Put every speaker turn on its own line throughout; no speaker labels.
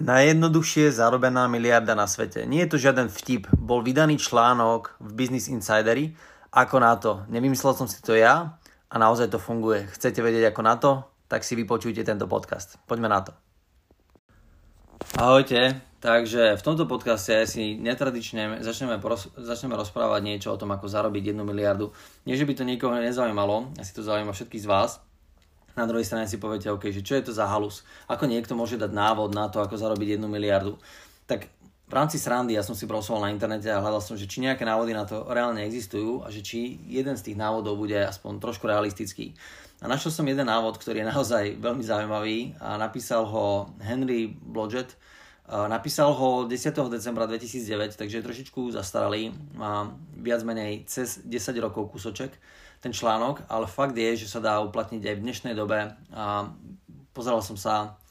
Najjednoduchšie zarobená miliarda na svete. Nie je to žiaden vtip. Bol vydaný článok v Business Insideri. Ako na to? Nevymyslel som si to ja a naozaj to funguje. Chcete vedieť ako na to? Tak si vypočujte tento podcast. Poďme na to. Ahojte, takže v tomto podcaste si netradične začneme, začneme rozprávať niečo o tom, ako zarobiť 1 miliardu. Nie, že by to nikoho nezaujímalo, asi to zaujíma všetkých z vás, na druhej strane si poviete, OK, že čo je to za halus? Ako niekto môže dať návod na to, ako zarobiť jednu miliardu? Tak v rámci srandy ja som si prosoval na internete a hľadal som, že či nejaké návody na to reálne existujú a že či jeden z tých návodov bude aspoň trošku realistický. A našiel som jeden návod, ktorý je naozaj veľmi zaujímavý a napísal ho Henry Blodgett. Napísal ho 10. decembra 2009, takže je trošičku zastaralý, má viac menej cez 10 rokov kúsoček ten článok, ale fakt je, že sa dá uplatniť aj v dnešnej dobe. A pozeral som sa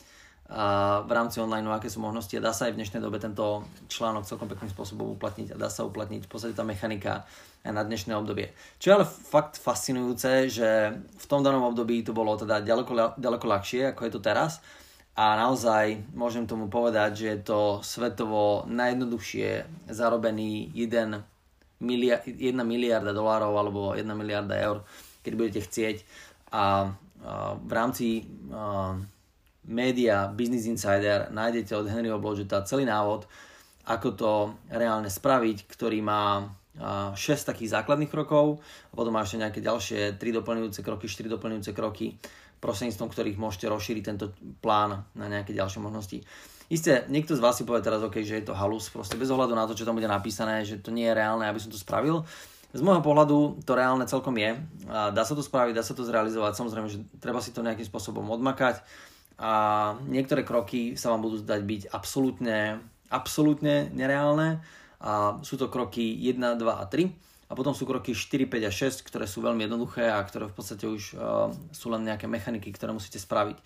a v rámci online, aké sú možnosti a dá sa aj v dnešnej dobe tento článok celkom pekným spôsobom uplatniť a dá sa uplatniť v podstate tá mechanika aj na dnešné obdobie. Čo je ale fakt fascinujúce, že v tom danom období to bolo teda ďaleko, ďaleko ľahšie, ako je to teraz a naozaj môžem tomu povedať, že je to svetovo najjednoduchšie zarobený jeden miliard, 1 miliarda dolárov alebo 1 miliarda eur, keď budete chcieť. A, v rámci média Business Insider nájdete od Henryho Blodgetta celý návod, ako to reálne spraviť, ktorý má 6 takých základných krokov a potom má ešte nejaké ďalšie 3 doplňujúce kroky, 4 doplňujúce kroky, prostredníctvom ktorých môžete rozšíriť tento plán na nejaké ďalšie možnosti. Isté, niekto z vás si povie teraz, okay, že je to halus, proste bez ohľadu na to, čo tam bude napísané, že to nie je reálne, aby som to spravil. Z môjho pohľadu to reálne celkom je. Dá sa to spraviť, dá sa to zrealizovať. Samozrejme, že treba si to nejakým spôsobom odmakať. A niektoré kroky sa vám budú zdať byť absolútne, absolútne nereálne. A sú to kroky 1, 2 a 3. A potom sú kroky 4, 5 a 6, ktoré sú veľmi jednoduché a ktoré v podstate už uh, sú len nejaké mechaniky, ktoré musíte spraviť.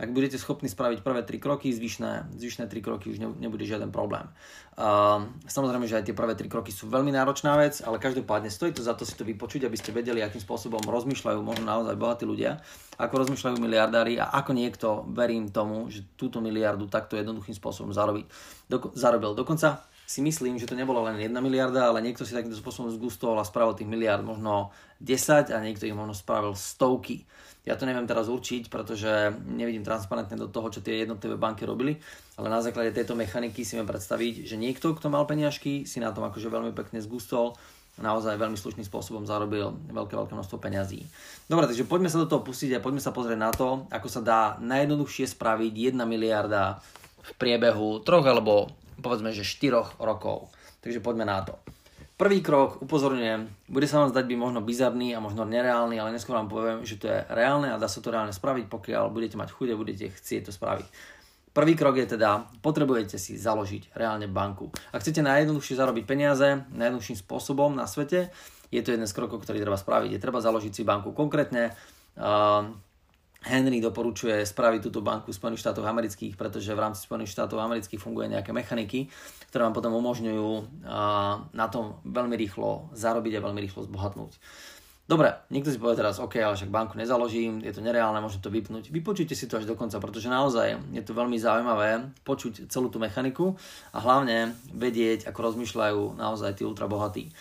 Ak budete schopní spraviť prvé tri kroky, zvyšné, zvyšné tri kroky už nebude žiaden problém. Uh, samozrejme, že aj tie prvé tri kroky sú veľmi náročná vec, ale každopádne stojí to za to si to vypočuť, aby ste vedeli, akým spôsobom rozmýšľajú možno naozaj bohatí ľudia, ako rozmýšľajú miliardári a ako niekto, verím tomu, že túto miliardu takto jednoduchým spôsobom zarobiť. Doko- zarobil. Dokonca si myslím, že to nebolo len jedna miliarda, ale niekto si takýmto spôsobom zgustoval a spravil tých miliard možno 10 a niekto ich možno spravil stovky. Ja to neviem teraz určiť, pretože nevidím transparentne do toho, čo tie jednotlivé banky robili, ale na základe tejto mechaniky si viem predstaviť, že niekto, kto mal peniažky, si na tom akože veľmi pekne zgustol naozaj veľmi slušným spôsobom zarobil veľké, veľké množstvo peňazí. Dobre, takže poďme sa do toho pustiť a poďme sa pozrieť na to, ako sa dá najjednoduchšie spraviť 1 miliarda v priebehu troch alebo povedzme, že 4 rokov. Takže poďme na to. Prvý krok, upozorňujem, bude sa vám zdať byť možno bizarný a možno nereálny, ale neskôr vám poviem, že to je reálne a dá sa to reálne spraviť, pokiaľ budete mať chuť a budete chcieť to spraviť. Prvý krok je teda, potrebujete si založiť reálne banku. Ak chcete najjednoduchšie zarobiť peniaze, najjednoduchším spôsobom na svete, je to jeden z krokov, ktorý treba spraviť. Je treba založiť si banku konkrétne. Uh, Henry doporučuje spraviť túto banku v Spojených štátoch amerických, pretože v rámci Spojených štátov amerických funguje nejaké mechaniky, ktoré vám potom umožňujú na tom veľmi rýchlo zarobiť a veľmi rýchlo zbohatnúť. Dobre, niekto si povie teraz, OK, ale však banku nezaložím, je to nereálne, môžem to vypnúť. Vypočujte si to až do konca, pretože naozaj je to veľmi zaujímavé počuť celú tú mechaniku a hlavne vedieť, ako rozmýšľajú naozaj tí ultrabohatí.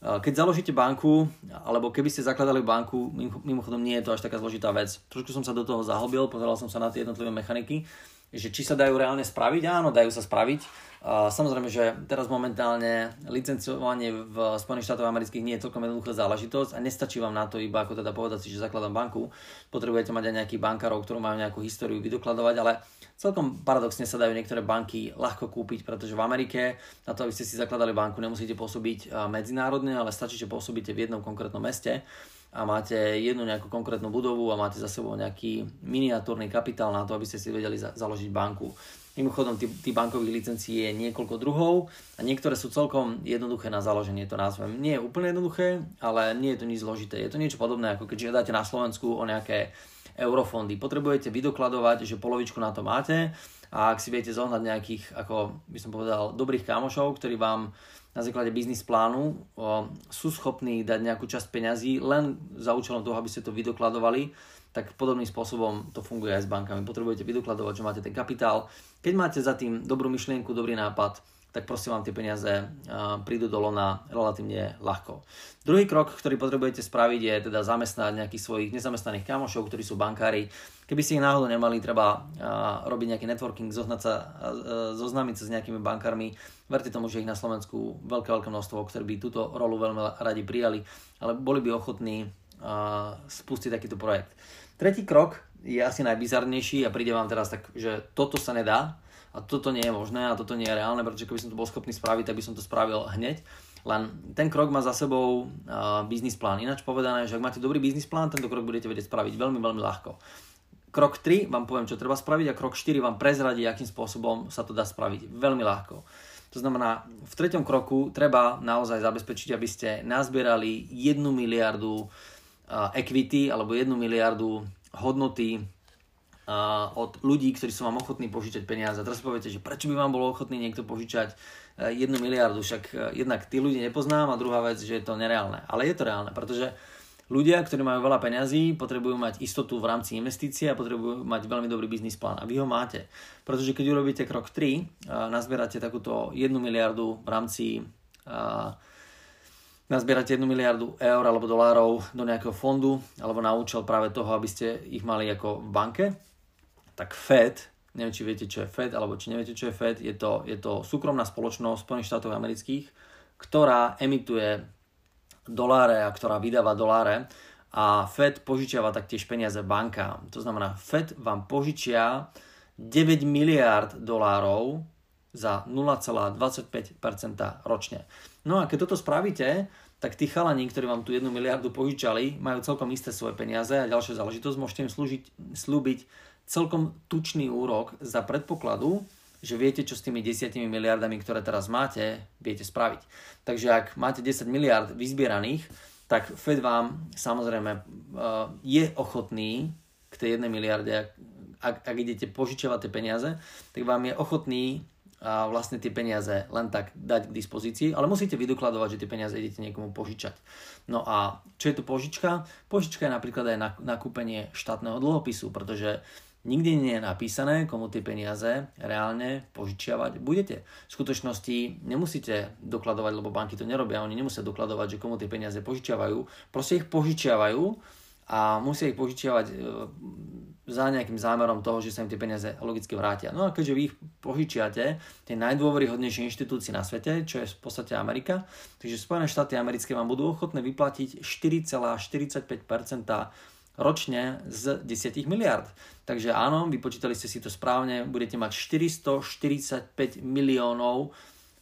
Keď založíte banku, alebo keby ste zakladali banku, mimochodom nie je to až taká zložitá vec. Trošku som sa do toho zahlbil, pozeral som sa na tie jednotlivé mechaniky, že či sa dajú reálne spraviť, áno, dajú sa spraviť. Samozrejme, že teraz momentálne licencovanie v Spojených štátoch amerických nie je celkom jednoduchá záležitosť a nestačí vám na to iba ako teda povedať si, že zakladám banku. Potrebujete mať aj nejakých bankárov, ktorí majú nejakú históriu vydokladovať, ale Celkom paradoxne sa dajú niektoré banky ľahko kúpiť, pretože v Amerike na to, aby ste si zakladali banku, nemusíte pôsobiť medzinárodne, ale stačí, že pôsobíte v jednom konkrétnom meste a máte jednu nejakú konkrétnu budovu a máte za sebou nejaký miniatúrny kapitál na to, aby ste si vedeli za- založiť banku. Mimochodom, tých bankových licencií je niekoľko druhov a niektoré sú celkom jednoduché na založenie, to názvem. Nie je úplne jednoduché, ale nie je to nič zložité. Je to niečo podobné, ako keď žiadate na Slovensku o nejaké eurofondy. Potrebujete vydokladovať, že polovičku na to máte a ak si viete zohnať nejakých, ako by som povedal, dobrých kamošov, ktorí vám na základe biznis plánu sú schopní dať nejakú časť peňazí len za účelom toho, aby ste to vydokladovali, tak podobným spôsobom to funguje aj s bankami. Potrebujete vydokladovať, že máte ten kapitál. Keď máte za tým dobrú myšlienku, dobrý nápad, tak proste vám tie peniaze prídu do lona relatívne ľahko. Druhý krok, ktorý potrebujete spraviť, je teda zamestnať nejakých svojich nezamestnaných kamošov, ktorí sú bankári. Keby ste ich náhodou nemali, treba robiť nejaký networking, zoznať sa, zoznámiť sa s nejakými bankármi. Verte tomu, že ich na Slovensku veľké, veľké množstvo, ktorí by túto rolu veľmi radi prijali, ale boli by ochotní spustiť takýto projekt. Tretí krok je asi najbizarnejší a príde vám teraz tak, že toto sa nedá, a toto nie je možné a toto nie je reálne, pretože keby som to bol schopný spraviť, tak by som to spravil hneď. Len ten krok má za sebou uh, biznis plán. Ináč povedané, že ak máte dobrý biznis plán, tento krok budete vedieť spraviť veľmi, veľmi ľahko. Krok 3 vám poviem, čo treba spraviť a krok 4 vám prezradí, akým spôsobom sa to dá spraviť. Veľmi ľahko. To znamená, v treťom kroku treba naozaj zabezpečiť, aby ste nazbierali 1 miliardu equity alebo 1 miliardu hodnoty od ľudí, ktorí sú vám ochotní požičať peniaze. A teraz poviete, že prečo by vám bolo ochotný niekto požičať e, jednu miliardu, však e, jednak tí ľudí nepoznám a druhá vec, že je to nereálne. Ale je to reálne, pretože ľudia, ktorí majú veľa peňazí, potrebujú mať istotu v rámci investície a potrebujú mať veľmi dobrý biznis plán. A vy ho máte. Pretože keď urobíte krok 3, e, nazbierate takúto jednu miliardu v rámci nazbierate 1 miliardu eur alebo dolárov do nejakého fondu alebo na účel práve toho, aby ste ich mali ako v banke, tak Fed, neviem či viete čo je Fed, alebo či neviete čo je Fed, je to, je to súkromná spoločnosť Spojených štátov amerických, ktorá emituje doláre a ktorá vydáva doláre a Fed požičiava taktiež peniaze bankám. To znamená, Fed vám požičia 9 miliard dolárov za 0,25% ročne. No a keď toto spravíte, tak tí chalani, ktorí vám tú 1 miliardu požičali, majú celkom isté svoje peniaze a ďalšia záležitosť, môžete im slúžiť, slúbiť celkom tučný úrok za predpokladu, že viete, čo s tými 10 miliardami, ktoré teraz máte, viete spraviť. Takže ak máte 10 miliard vyzbieraných, tak Fed vám samozrejme eh, je ochotný k tej 1 miliarde, ak, ak idete požičiavať tie peniaze, tak vám je ochotný a eh, vlastne tie peniaze len tak dať k dispozícii, ale musíte vydokladovať, že tie peniaze idete niekomu požičať. No a čo je tu požička? Požička je napríklad aj nakúpenie štátneho dlhopisu, pretože Nikdy nie je napísané, komu tie peniaze reálne požičiavať budete. V skutočnosti nemusíte dokladovať, lebo banky to nerobia, oni nemusia dokladovať, že komu tie peniaze požičiavajú. Proste ich požičiavajú a musia ich požičiavať e, za nejakým zámerom toho, že sa im tie peniaze logicky vrátia. No a keďže vy ich požičiate tej najdôveryhodnejšej inštitúcii na svete, čo je v podstate Amerika, takže Spojené štáty americké vám budú ochotné vyplatiť 4,45% ročne z 10 miliard. Takže áno, vypočítali ste si to správne, budete mať 445 miliónov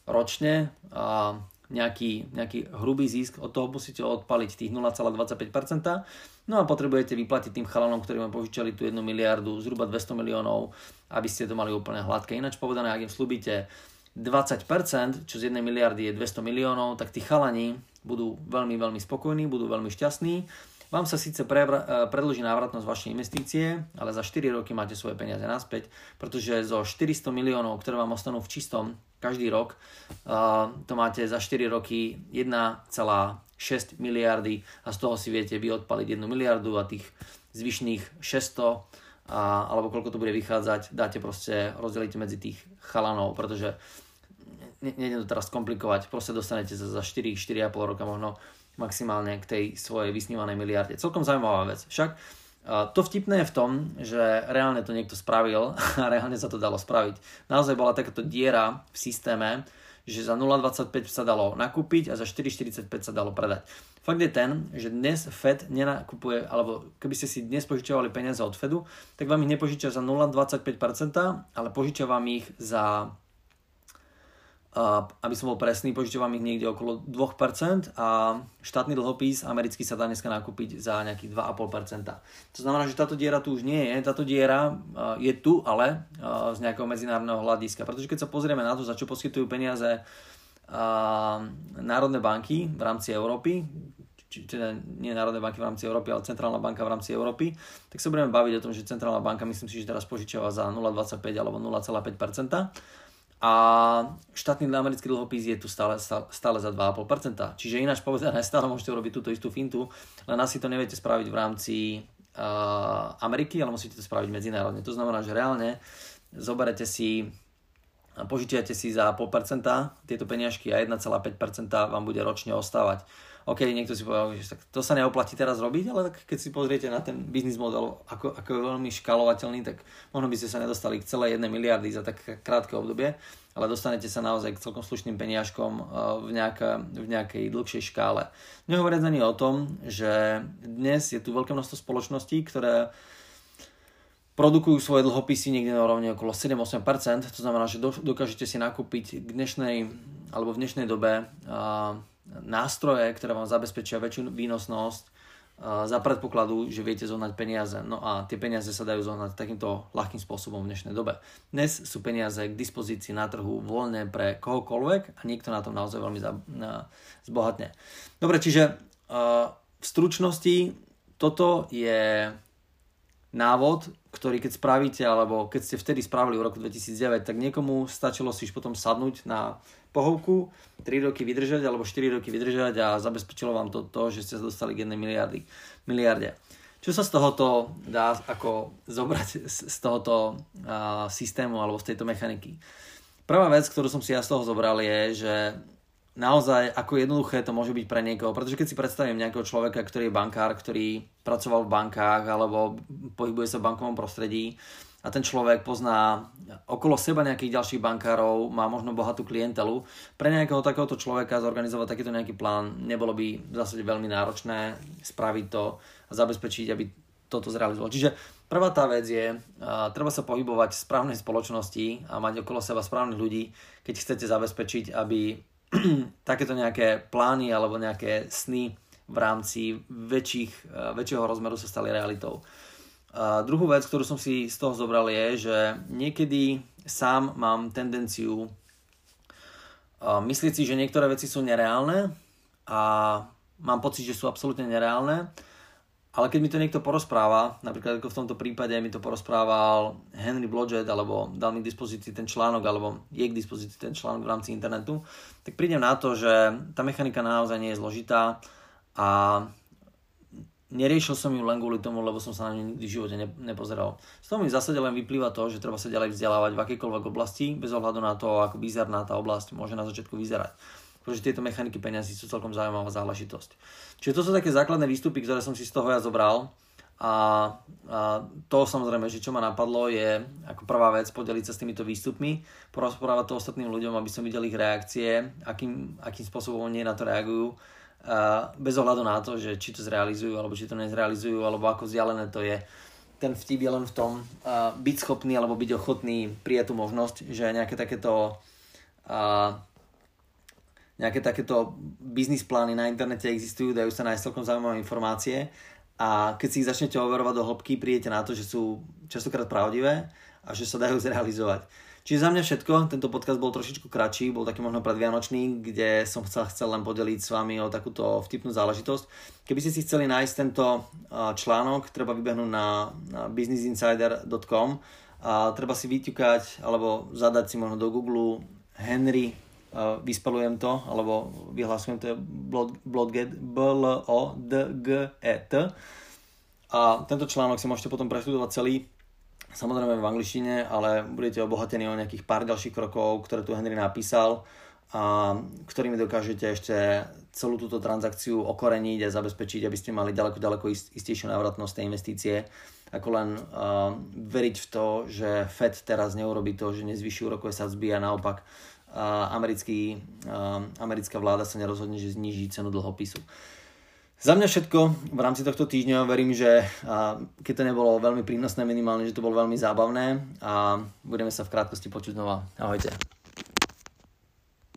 ročne a nejaký, nejaký hrubý zisk, od toho musíte odpaliť tých 0,25%. No a potrebujete vyplatiť tým chalanom, ktorí vám požičali tú 1 miliardu, zhruba 200 miliónov, aby ste to mali úplne hladké. Ináč povedané, ak im slúbite 20%, čo z 1 miliardy je 200 miliónov, tak tí chalani budú veľmi, veľmi spokojní, budú veľmi šťastní vám sa síce pre, e, predlží návratnosť vašej investície, ale za 4 roky máte svoje peniaze naspäť, pretože zo 400 miliónov, ktoré vám ostanú v čistom každý rok, e, to máte za 4 roky 1,6 miliardy a z toho si viete vy odpaliť 1 miliardu a tých zvyšných 600 a, alebo koľko to bude vychádzať, dáte proste, rozdelíte medzi tých chalanov, pretože nejde to teraz komplikovať, proste dostanete za, za 4, 4,5 roka možno maximálne k tej svojej vysnívanej miliarde. Celkom zaujímavá vec. Však to vtipné je v tom, že reálne to niekto spravil a reálne sa to dalo spraviť. Naozaj bola takáto diera v systéme, že za 0,25 sa dalo nakúpiť a za 4,45 sa dalo predať. Fakt je ten, že dnes Fed nenakupuje, alebo keby ste si dnes požičiavali peniaze od Fedu, tak vám ich nepožičia za 0,25%, ale požičia vám ich za aby som bol presný, požičiavam ich niekde okolo 2% a štátny dlhopis americký sa dá dneska nakúpiť za nejakých 2,5%. To znamená, že táto diera tu už nie je, táto diera je tu, ale z nejakého medzinárodného hľadiska. Pretože keď sa pozrieme na to, za čo poskytujú peniaze národné banky v rámci Európy, či teda nie Národné banky v rámci Európy, ale Centrálna banka v rámci Európy, tak sa budeme baviť o tom, že Centrálna banka myslím si, že teraz požičiava za 0,25 alebo 0,5% a štátny americký dlhopis je tu stále, stále za 2,5%. Čiže ináč povedané, stále môžete urobiť túto istú fintu, len asi to neviete spraviť v rámci Ameriky, ale musíte to spraviť medzinárodne. To znamená, že reálne zoberete si požičiate si za 0,5% tieto peniažky a 1,5% vám bude ročne ostávať. OK, niekto si povedal, že tak to sa neoplatí teraz robiť, ale tak keď si pozriete na ten biznis model, ako, ako je veľmi škalovateľný, tak možno by ste sa nedostali k celej 1 miliardy za tak krátke obdobie, ale dostanete sa naozaj k celkom slušným peniažkom v, nejaká, v nejakej dlhšej škále. Nehovoriac ani o tom, že dnes je tu veľké množstvo spoločností, ktoré produkujú svoje dlhopisy niekde na úrovni okolo 7-8%, to znamená, že dokážete si nakúpiť k dnešnej, alebo v dnešnej dobe nástroje, ktoré vám zabezpečia väčšiu výnosnosť za predpokladu, že viete zohnať peniaze. No a tie peniaze sa dajú zohnať takýmto ľahkým spôsobom v dnešnej dobe. Dnes sú peniaze k dispozícii na trhu voľné pre kohokoľvek a niekto na tom naozaj veľmi zbohatne. Dobre, čiže v stručnosti toto je návod, ktorý keď spravíte, alebo keď ste vtedy spravili v roku 2009, tak niekomu stačilo si už potom sadnúť na pohovku, 3 roky vydržať alebo 4 roky vydržať a zabezpečilo vám to, to že ste sa dostali k 1 miliardy, miliarde. Čo sa z tohoto dá ako zobrať z tohoto uh, systému alebo z tejto mechaniky? Prvá vec, ktorú som si ja z toho zobral je, že naozaj ako jednoduché to môže byť pre niekoho. Pretože keď si predstavím nejakého človeka, ktorý je bankár, ktorý pracoval v bankách alebo pohybuje sa v bankovom prostredí a ten človek pozná okolo seba nejakých ďalších bankárov, má možno bohatú klientelu. Pre nejakého takéhoto človeka zorganizovať takýto nejaký plán nebolo by v zásade veľmi náročné spraviť to a zabezpečiť, aby toto zrealizoval. Čiže prvá tá vec je, uh, treba sa pohybovať v správnej spoločnosti a mať okolo seba správnych ľudí, keď chcete zabezpečiť, aby takéto nejaké plány alebo nejaké sny v rámci väčších, eh, väčšieho rozmeru sa stali realitou. A druhú vec, ktorú som si z toho zobral je, že niekedy sám mám tendenciu eh, myslieť si, že niektoré veci sú nereálne a mám pocit, že sú absolútne nereálne ale keď mi to niekto porozpráva, napríklad ako v tomto prípade mi to porozprával Henry Blodgett, alebo dal mi k dispozícii ten článok, alebo je k dispozícii ten článok v rámci internetu, tak prídem na to, že tá mechanika naozaj nie je zložitá a neriešil som ju len kvôli tomu, lebo som sa na ňu nikdy v živote nepozeral. Z toho mi v zásade len vyplýva to, že treba sa ďalej vzdelávať v akejkoľvek oblasti, bez ohľadu na to, ako bizarná tá oblasť môže na začiatku vyzerať pretože tieto mechaniky peňazí sú celkom zaujímavá záležitosť. Čiže to sú také základné výstupy, ktoré som si z toho ja zobral. A, a to samozrejme, že čo ma napadlo je ako prvá vec podeliť sa s týmito výstupmi, porozprávať to ostatným ľuďom, aby som videl ich reakcie, akým, akým spôsobom oni na to reagujú, a bez ohľadu na to, že či to zrealizujú, alebo či to nezrealizujú, alebo ako vzdialené to je. Ten vtip je len v tom uh, byť schopný alebo byť ochotný prijať tú možnosť, že nejaké takéto uh, nejaké takéto biznis plány na internete existujú, dajú sa nájsť celkom zaujímavé informácie a keď si ich začnete overovať do hĺbky, prídete na to, že sú častokrát pravdivé a že sa dajú zrealizovať. Čiže za mňa všetko, tento podcast bol trošičku kratší, bol taký možno predvianočný, kde som chcel, chcel len podeliť s vami o takúto vtipnú záležitosť. Keby ste si chceli nájsť tento článok, treba vybehnúť na, na businessinsider.com a treba si vyťukať alebo zadať si možno do Google Henry vyspelujem to, alebo vyhlasujem to je Blodget, b l o d g e t. A tento článok si môžete potom preštudovať celý, samozrejme v angličtine, ale budete obohatení o nejakých pár ďalších krokov, ktoré tu Henry napísal a ktorými dokážete ešte celú túto transakciu okoreniť a zabezpečiť, aby ste mali ďaleko, ďaleko istejšiu návratnosť tej investície ako len uh, veriť v to, že Fed teraz neurobi to, že nezvyší úrokové sadzby a naopak americký, americká vláda sa nerozhodne, že zniží cenu dlhopisu. Za mňa všetko v rámci tohto týždňa. Verím, že keď to nebolo veľmi prínosné minimálne, že to bolo veľmi zábavné a budeme sa v krátkosti počuť znova. Ahojte.